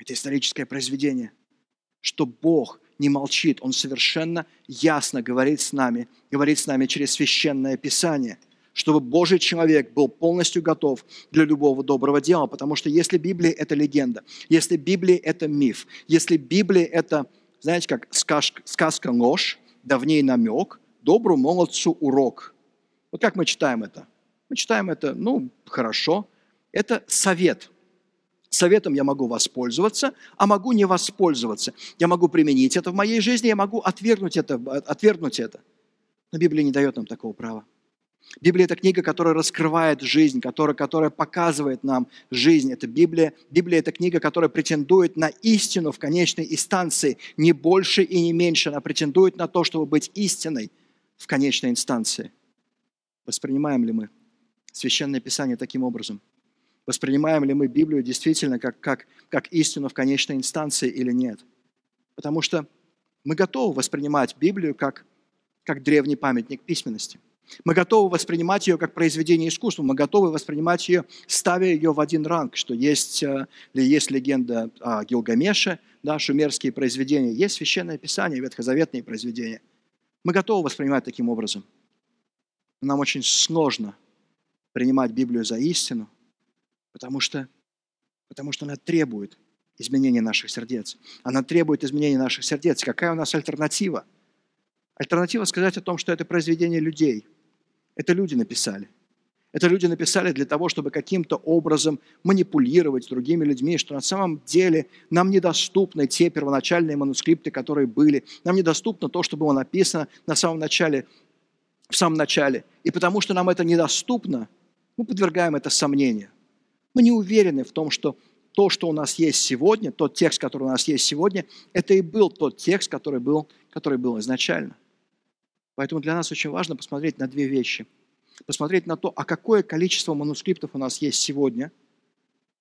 это историческое произведение, что Бог не молчит, Он совершенно ясно говорит с нами, говорит с нами через священное Писание, чтобы Божий человек был полностью готов для любого доброго дела, потому что если Библия – это легенда, если Библия – это миф, если Библия – это, знаете, как сказка, сказка ложь, давней намек, добру молодцу урок. Вот как мы читаем это? Мы читаем это, ну, хорошо. Это совет – Советом я могу воспользоваться, а могу не воспользоваться. Я могу применить это в моей жизни, я могу отвергнуть это. Отвергнуть это. Но Библия не дает нам такого права. Библия – это книга, которая раскрывает жизнь, которая, которая показывает нам жизнь. Это Библия. Библия – это книга, которая претендует на истину в конечной инстанции. Не больше и не меньше. Она претендует на то, чтобы быть истиной в конечной инстанции. Воспринимаем ли мы Священное Писание таким образом – Воспринимаем ли мы Библию действительно как, как, как истину в конечной инстанции или нет? Потому что мы готовы воспринимать Библию как, как древний памятник письменности. Мы готовы воспринимать ее как произведение искусства, мы готовы воспринимать ее, ставя ее в один ранг, что есть, э, есть легенда о Гилгамеше, да, шумерские произведения, есть священное писание, ветхозаветные произведения. Мы готовы воспринимать таким образом. Нам очень сложно принимать Библию за истину – Потому что, потому что она требует изменения наших сердец. Она требует изменения наших сердец. Какая у нас альтернатива? Альтернатива сказать о том, что это произведение людей. Это люди написали. Это люди написали для того, чтобы каким-то образом манипулировать другими людьми, что на самом деле нам недоступны те первоначальные манускрипты, которые были. Нам недоступно то, что было написано на самом начале, в самом начале. И потому что нам это недоступно, мы подвергаем это сомнению. Мы не уверены в том, что то, что у нас есть сегодня, тот текст, который у нас есть сегодня, это и был тот текст, который был, который был изначально. Поэтому для нас очень важно посмотреть на две вещи. Посмотреть на то, а какое количество манускриптов у нас есть сегодня.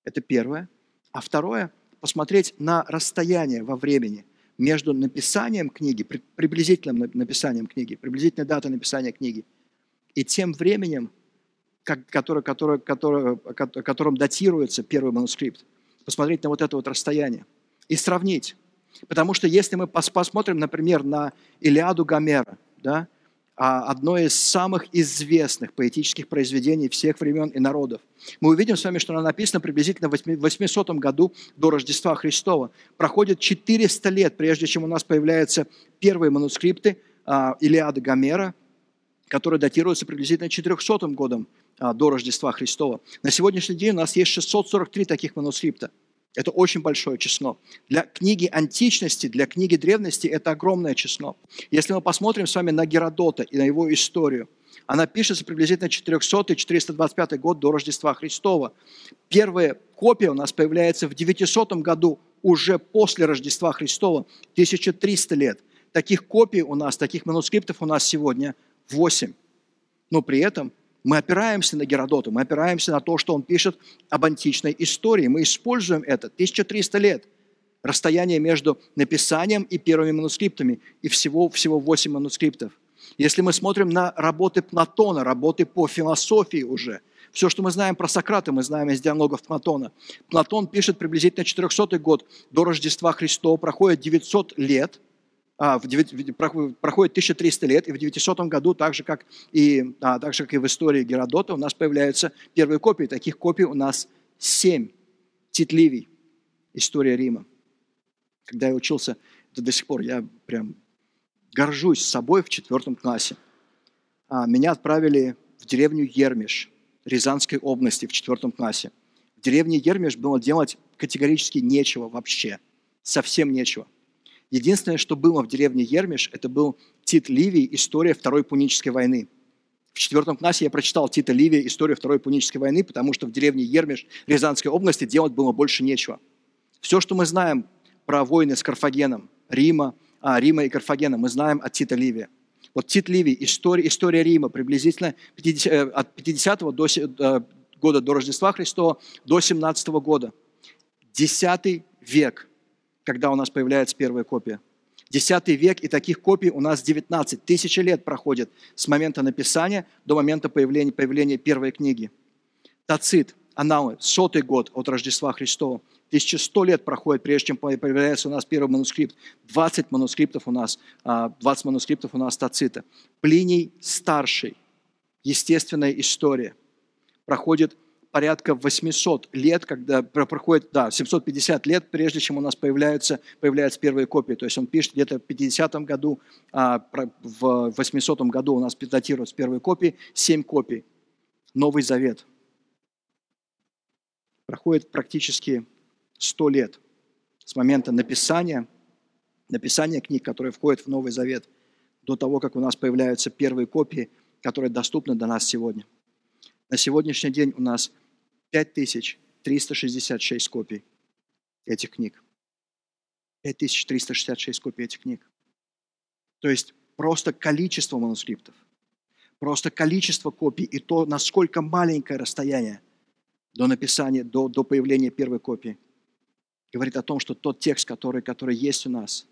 Это первое. А второе, посмотреть на расстояние во времени между написанием книги, приблизительным написанием книги, приблизительной датой написания книги, и тем временем, который, который, который, которым датируется первый манускрипт. Посмотреть на вот это вот расстояние и сравнить. Потому что если мы посмотрим, например, на Илиаду Гомера, да, а, одно из самых известных поэтических произведений всех времен и народов. Мы увидим с вами, что она написана приблизительно в 800 году до Рождества Христова. Проходит 400 лет, прежде чем у нас появляются первые манускрипты а, Илиады Гомера, которые датируются приблизительно 400 годом до Рождества Христова. На сегодняшний день у нас есть 643 таких манускрипта. Это очень большое число. Для книги античности, для книги древности это огромное число. Если мы посмотрим с вами на Геродота и на его историю, она пишется приблизительно 400-425 год до Рождества Христова. Первая копия у нас появляется в 900 году, уже после Рождества Христова, 1300 лет. Таких копий у нас, таких манускриптов у нас сегодня 8. Но при этом мы опираемся на Геродота, мы опираемся на то, что он пишет об античной истории. Мы используем это 1300 лет. Расстояние между написанием и первыми манускриптами. И всего, всего 8 манускриптов. Если мы смотрим на работы Платона, работы по философии уже, все, что мы знаем про Сократа, мы знаем из диалогов Платона. Платон пишет приблизительно 400 год до Рождества Христова, проходит 900 лет – 9, проходит 1300 лет, и в 900 году, так же, как и, а, так же, как и в истории Геродота, у нас появляются первые копии. Таких копий у нас семь. Тит Ливий, история Рима. Когда я учился, это до сих пор, я прям горжусь собой в четвертом классе. А, меня отправили в деревню Ермиш Рязанской области в четвертом классе. В деревне Ермиш было делать категорически нечего вообще. Совсем нечего. Единственное, что было в деревне Ермиш, это был Тит Ливий, история Второй Пунической войны. В четвертом классе я прочитал Тита Ливия «Историю Второй Пунической войны», потому что в деревне Ермиш Рязанской области делать было больше нечего. Все, что мы знаем про войны с Карфагеном, Рима, а, Рима и Карфагена, мы знаем от Тита Ливия. Вот Тит Ливий, история, история Рима, приблизительно 50, э, от 50 до, э, года до Рождества Христова до 17 года. Десятый век, когда у нас появляется первая копия – X век, и таких копий у нас 19. Тысячи лет проходит с момента написания до момента появления, появления первой книги. Тацит, Аналы, сотый год от Рождества Христова. 1100 лет проходит, прежде чем появляется у нас первый манускрипт. 20 манускриптов у нас, 20 а, манускриптов у нас Тацита. Плиний старший, естественная история, проходит порядка 800 лет, когда проходит, да, 750 лет, прежде чем у нас появляются, появляются первые копии. То есть он пишет где-то в 50 году, а в 800 году у нас датируются первые копии, 7 копий. Новый Завет. Проходит практически 100 лет с момента написания, написания книг, которые входят в Новый Завет, до того, как у нас появляются первые копии, которые доступны до нас сегодня. На сегодняшний день у нас 5366 копий этих книг. 5366 копий этих книг. То есть просто количество манускриптов, просто количество копий и то, насколько маленькое расстояние до написания, до, до появления первой копии, говорит о том, что тот текст, который, который есть у нас,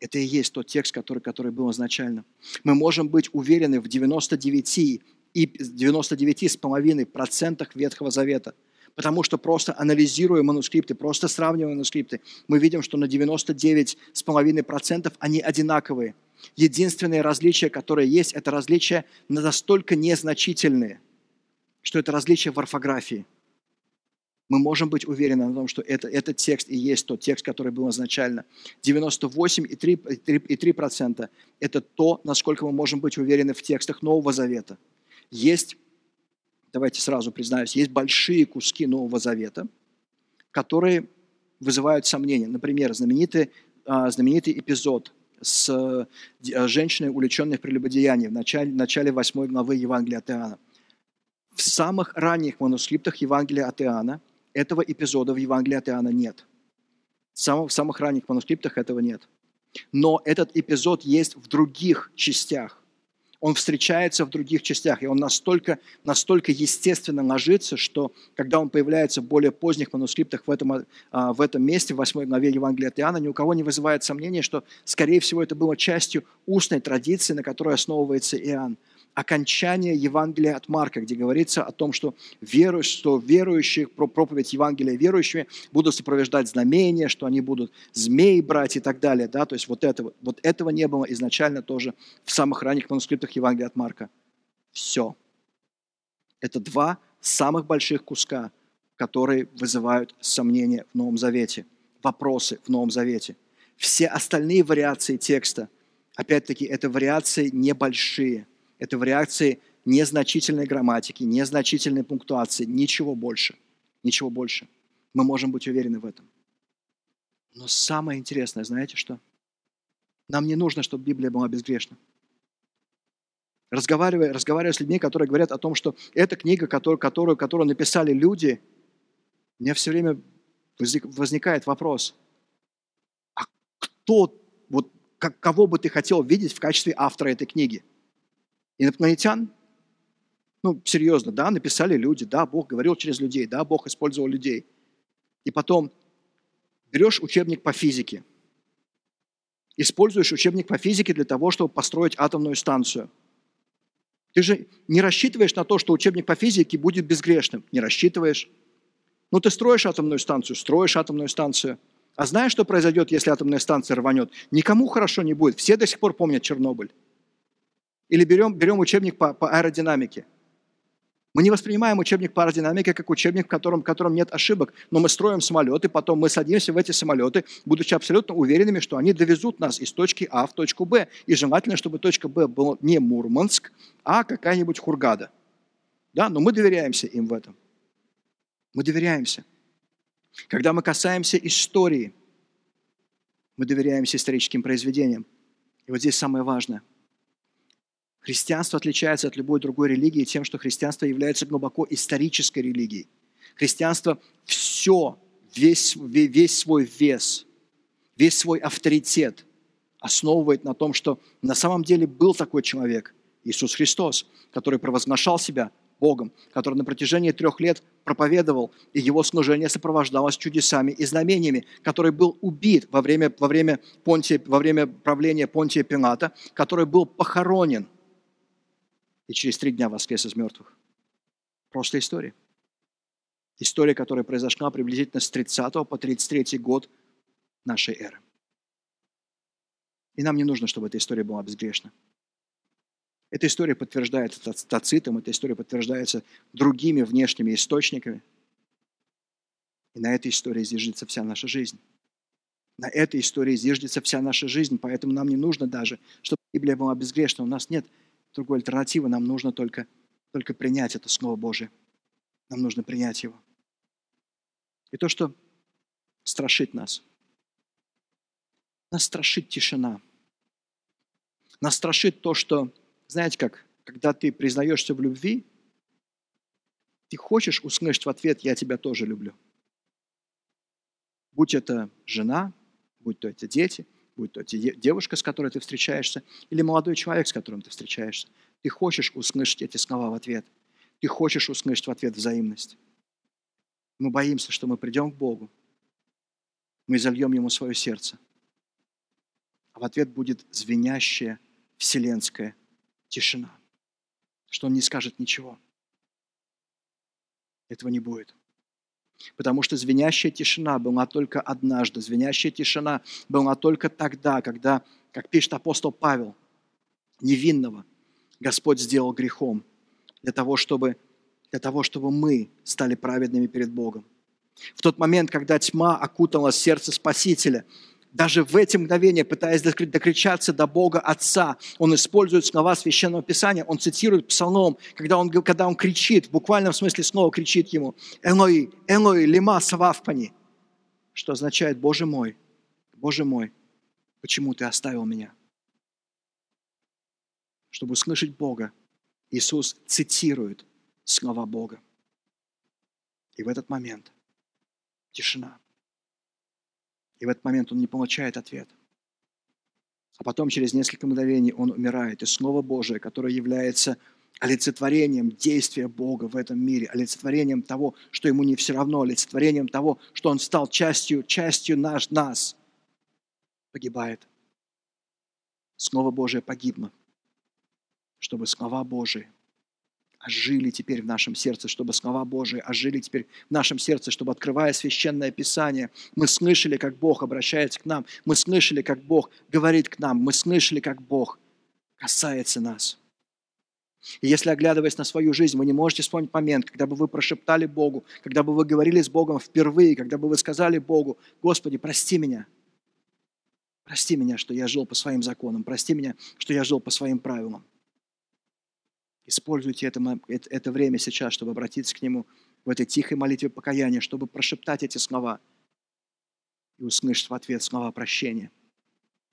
это и есть тот текст, который, который был изначально. Мы можем быть уверены в 99 и 99,5% Ветхого Завета. Потому что просто анализируя манускрипты, просто сравнивая манускрипты, мы видим, что на 99,5% они одинаковые. Единственное различие, которое есть, это различия настолько незначительные, что это различие в орфографии. Мы можем быть уверены в том, что это, этот текст и есть тот текст, который был изначально. 98,3% – это то, насколько мы можем быть уверены в текстах Нового Завета – есть, давайте сразу признаюсь, есть большие куски Нового Завета, которые вызывают сомнения. Например, знаменитый, а, знаменитый эпизод с а, женщиной, увлеченной в прелюбодеянии в начале, в начале 8 главы Евангелия от Иоанна. В самых ранних манускриптах Евангелия от Иоанна этого эпизода в Евангелии от Иоанна нет. В самых, в самых ранних манускриптах этого нет. Но этот эпизод есть в других частях он встречается в других частях, и он настолько, настолько естественно ложится, что когда он появляется в более поздних манускриптах в этом, а, в этом месте, в 8 главе Евангелия от Иоанна, ни у кого не вызывает сомнения, что, скорее всего, это было частью устной традиции, на которой основывается Иоанн окончание Евангелия от Марка, где говорится о том, что, веру, что верующих, про проповедь Евангелия верующими будут сопровождать знамения, что они будут змей брать и так далее. Да? То есть вот этого, вот этого не было изначально тоже в самых ранних манускриптах Евангелия от Марка. Все. Это два самых больших куска, которые вызывают сомнения в Новом Завете, вопросы в Новом Завете. Все остальные вариации текста, опять-таки, это вариации небольшие – это в реакции незначительной грамматики, незначительной пунктуации, ничего больше. Ничего больше. Мы можем быть уверены в этом. Но самое интересное, знаете что? Нам не нужно, чтобы Библия была безгрешна. Разговаривая, разговаривая с людьми, которые говорят о том, что эта книга, которую, которую, которую написали люди, у меня все время возникает вопрос, а кто, вот, кого бы ты хотел видеть в качестве автора этой книги? Инопланетян, ну, серьезно, да, написали люди, да, Бог говорил через людей, да, Бог использовал людей. И потом берешь учебник по физике, используешь учебник по физике для того, чтобы построить атомную станцию. Ты же не рассчитываешь на то, что учебник по физике будет безгрешным. Не рассчитываешь. Ну, ты строишь атомную станцию, строишь атомную станцию. А знаешь, что произойдет, если атомная станция рванет? Никому хорошо не будет. Все до сих пор помнят Чернобыль. Или берем, берем учебник по, по аэродинамике. Мы не воспринимаем учебник по аэродинамике как учебник, в котором, в котором нет ошибок, но мы строим самолеты, потом мы садимся в эти самолеты, будучи абсолютно уверенными, что они довезут нас из точки А в точку Б. И желательно, чтобы точка Б была не Мурманск, а какая-нибудь Хургада. Да, но мы доверяемся им в этом. Мы доверяемся. Когда мы касаемся истории, мы доверяемся историческим произведениям. И вот здесь самое важное – Христианство отличается от любой другой религии тем, что христианство является глубоко исторической религией. Христианство все, весь, весь свой вес, весь свой авторитет основывает на том, что на самом деле был такой человек, Иисус Христос, который провозглашал себя Богом, который на протяжении трех лет проповедовал, и его служение сопровождалось чудесами и знамениями, который был убит во время, во время, Понтия, во время правления Понтия Пилата, который был похоронен – и через три дня воскрес из мертвых. Просто история. История, которая произошла приблизительно с 30 по 33 год нашей эры. И нам не нужно, чтобы эта история была безгрешна. Эта история подтверждается тацитом, эта история подтверждается другими внешними источниками. И на этой истории зиждется вся наша жизнь. На этой истории зиждется вся наша жизнь, поэтому нам не нужно даже, чтобы Библия была безгрешна. У нас нет другой альтернативы, нам нужно только, только принять это Слово Божие. Нам нужно принять его. И то, что страшит нас. Нас страшит тишина. Нас страшит то, что, знаете как, когда ты признаешься в любви, ты хочешь услышать в ответ «я тебя тоже люблю». Будь это жена, будь то это дети – будь то девушка, с которой ты встречаешься, или молодой человек, с которым ты встречаешься. Ты хочешь услышать эти слова в ответ. Ты хочешь услышать в ответ взаимность. Мы боимся, что мы придем к Богу, мы зальем Ему свое сердце, а в ответ будет звенящая вселенская тишина, что Он не скажет ничего. Этого не будет. Потому что звенящая тишина была только однажды. Звенящая тишина была только тогда, когда, как пишет апостол Павел, невинного Господь сделал грехом для того, чтобы, для того, чтобы мы стали праведными перед Богом. В тот момент, когда тьма окутала сердце Спасителя – даже в эти мгновения, пытаясь докричаться до Бога Отца, он использует слова Священного Писания, он цитирует Псалом, когда он, когда он кричит, в буквальном смысле снова кричит ему, «Элой, Элой, лима сававпани», что означает «Боже мой, Боже мой, почему ты оставил меня?» Чтобы услышать Бога, Иисус цитирует слова Бога. И в этот момент тишина – и в этот момент он не получает ответ. А потом, через несколько мгновений, он умирает. И Слово Божие, которое является олицетворением действия Бога в этом мире, олицетворением того, что ему не все равно, олицетворением того, что он стал частью, частью наш, нас, погибает. Слово Божие погибло, чтобы слова Божии ожили теперь в нашем сердце, чтобы слова Божии ожили теперь в нашем сердце, чтобы, открывая Священное Писание, мы слышали, как Бог обращается к нам, мы слышали, как Бог говорит к нам, мы слышали, как Бог касается нас. И если, оглядываясь на свою жизнь, вы не можете вспомнить момент, когда бы вы прошептали Богу, когда бы вы говорили с Богом впервые, когда бы вы сказали Богу, Господи, прости меня, прости меня, что я жил по своим законам, прости меня, что я жил по своим правилам. Используйте это, это время сейчас, чтобы обратиться к Нему в этой тихой молитве покаяния, чтобы прошептать эти слова и услышать в ответ слова прощения.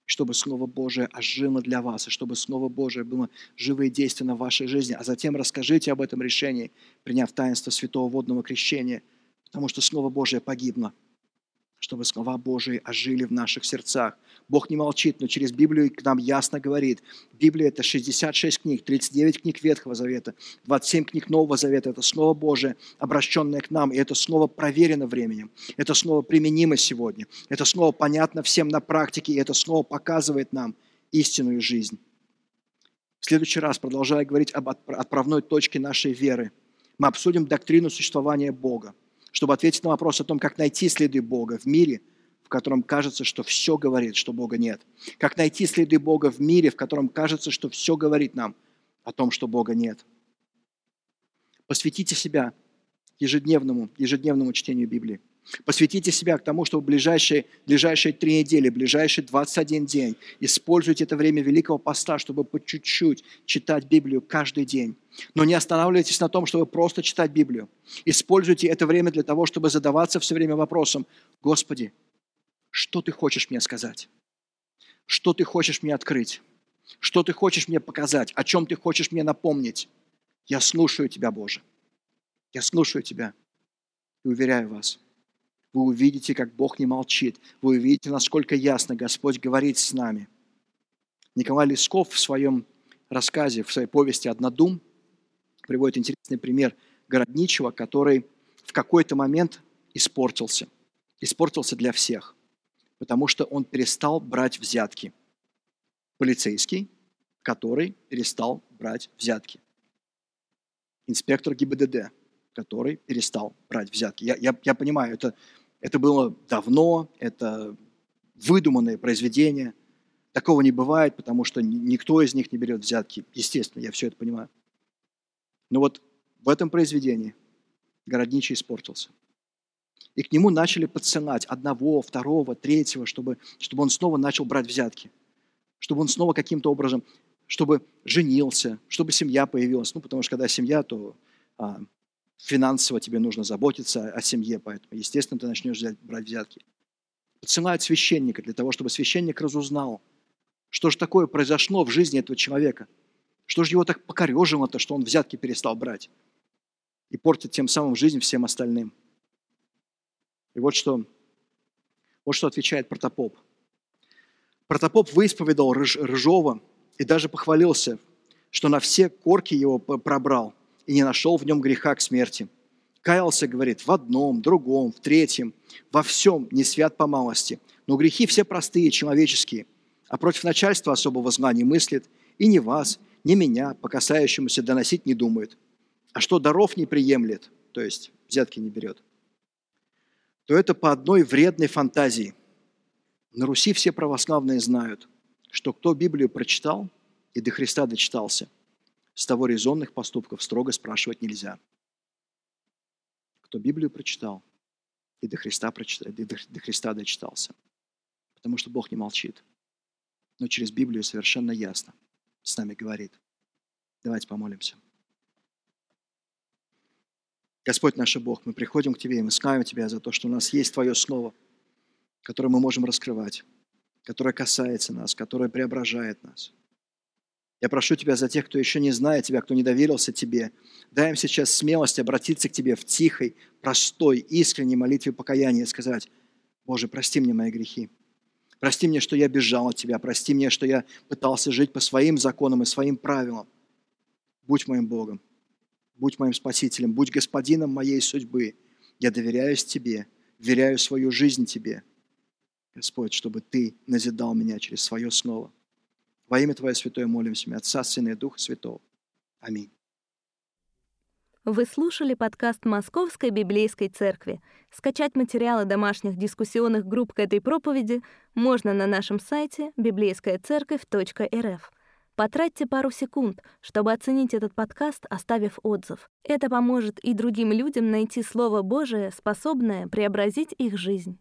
Чтобы Слово Божие ожило для вас, и чтобы Слово Божие было живое действие в вашей жизни. А затем расскажите об этом решении, приняв таинство Святого Водного Крещения, потому что Слово Божие погибло – чтобы слова Божии ожили в наших сердцах. Бог не молчит, но через Библию к нам ясно говорит. Библия – это 66 книг, 39 книг Ветхого Завета, 27 книг Нового Завета. Это Слово Божие, обращенное к нам, и это Слово проверено временем. Это Слово применимо сегодня. Это Слово понятно всем на практике, и это Слово показывает нам истинную жизнь. В следующий раз, продолжая говорить об отправной точке нашей веры, мы обсудим доктрину существования Бога – чтобы ответить на вопрос о том, как найти следы Бога в мире, в котором кажется, что все говорит, что Бога нет. Как найти следы Бога в мире, в котором кажется, что все говорит нам о том, что Бога нет. Посвятите себя ежедневному, ежедневному чтению Библии. Посвятите себя к тому, чтобы ближайшие, ближайшие три недели, ближайшие 21 день используйте это время Великого Поста, чтобы по чуть-чуть читать Библию каждый день. Но не останавливайтесь на том, чтобы просто читать Библию. Используйте это время для того, чтобы задаваться все время вопросом, Господи, что Ты хочешь мне сказать? Что Ты хочешь мне открыть? Что Ты хочешь мне показать? О чем Ты хочешь мне напомнить? Я слушаю Тебя, Боже. Я слушаю Тебя и уверяю вас – вы увидите, как Бог не молчит. Вы увидите, насколько ясно Господь говорит с нами. Николай Лесков в своем рассказе, в своей повести «Однодум» приводит интересный пример городничего, который в какой-то момент испортился. Испортился для всех, потому что он перестал брать взятки. Полицейский, который перестал брать взятки. Инспектор ГИБДД, который перестал брать взятки. Я, я, я понимаю, это это было давно, это выдуманное произведение. Такого не бывает, потому что никто из них не берет взятки. Естественно, я все это понимаю. Но вот в этом произведении городничий испортился. И к нему начали подсылать одного, второго, третьего, чтобы, чтобы он снова начал брать взятки. Чтобы он снова каким-то образом, чтобы женился, чтобы семья появилась. Ну, потому что когда семья, то а, финансово тебе нужно заботиться о семье, поэтому, естественно, ты начнешь взять, брать взятки. Подсылают священника для того, чтобы священник разузнал, что же такое произошло в жизни этого человека, что же его так покорежило-то, что он взятки перестал брать и портит тем самым жизнь всем остальным. И вот что, вот что отвечает протопоп. Протопоп выисповедал Рыж, Рыжова и даже похвалился, что на все корки его пробрал – и не нашел в нем греха к смерти. Каялся, говорит, в одном, другом, в третьем, во всем не свят по малости. Но грехи все простые, человеческие. А против начальства особого зла не мыслит, и ни вас, ни меня, по касающемуся доносить не думает. А что даров не приемлет, то есть взятки не берет, то это по одной вредной фантазии. На Руси все православные знают, что кто Библию прочитал и до Христа дочитался – с того резонных поступков строго спрашивать нельзя. Кто Библию прочитал и до Христа, прочитал, и до Христа дочитался. Потому что Бог не молчит. Но через Библию совершенно ясно с нами говорит. Давайте помолимся. Господь наш Бог, мы приходим к Тебе, и мы славим Тебя за то, что у нас есть Твое Слово, которое мы можем раскрывать, которое касается нас, которое преображает нас – я прошу Тебя за тех, кто еще не знает Тебя, кто не доверился Тебе. Дай им сейчас смелость обратиться к Тебе в тихой, простой, искренней молитве покаяния и сказать, Боже, прости мне мои грехи. Прости мне, что я бежал от Тебя. Прости мне, что я пытался жить по своим законам и своим правилам. Будь моим Богом. Будь моим Спасителем. Будь Господином моей судьбы. Я доверяюсь Тебе. Веряю свою жизнь Тебе. Господь, чтобы Ты назидал меня через свое слово. Во имя Твое святое молимся, Отца, Сына и Духа Святого. Аминь. Вы слушали подкаст Московской библейской церкви. Скачать материалы домашних дискуссионных групп к этой проповеди можно на нашем сайте библейскаяцерковь.рф. Потратьте пару секунд, чтобы оценить этот подкаст, оставив отзыв. Это поможет и другим людям найти Слово Божие, способное преобразить их жизнь.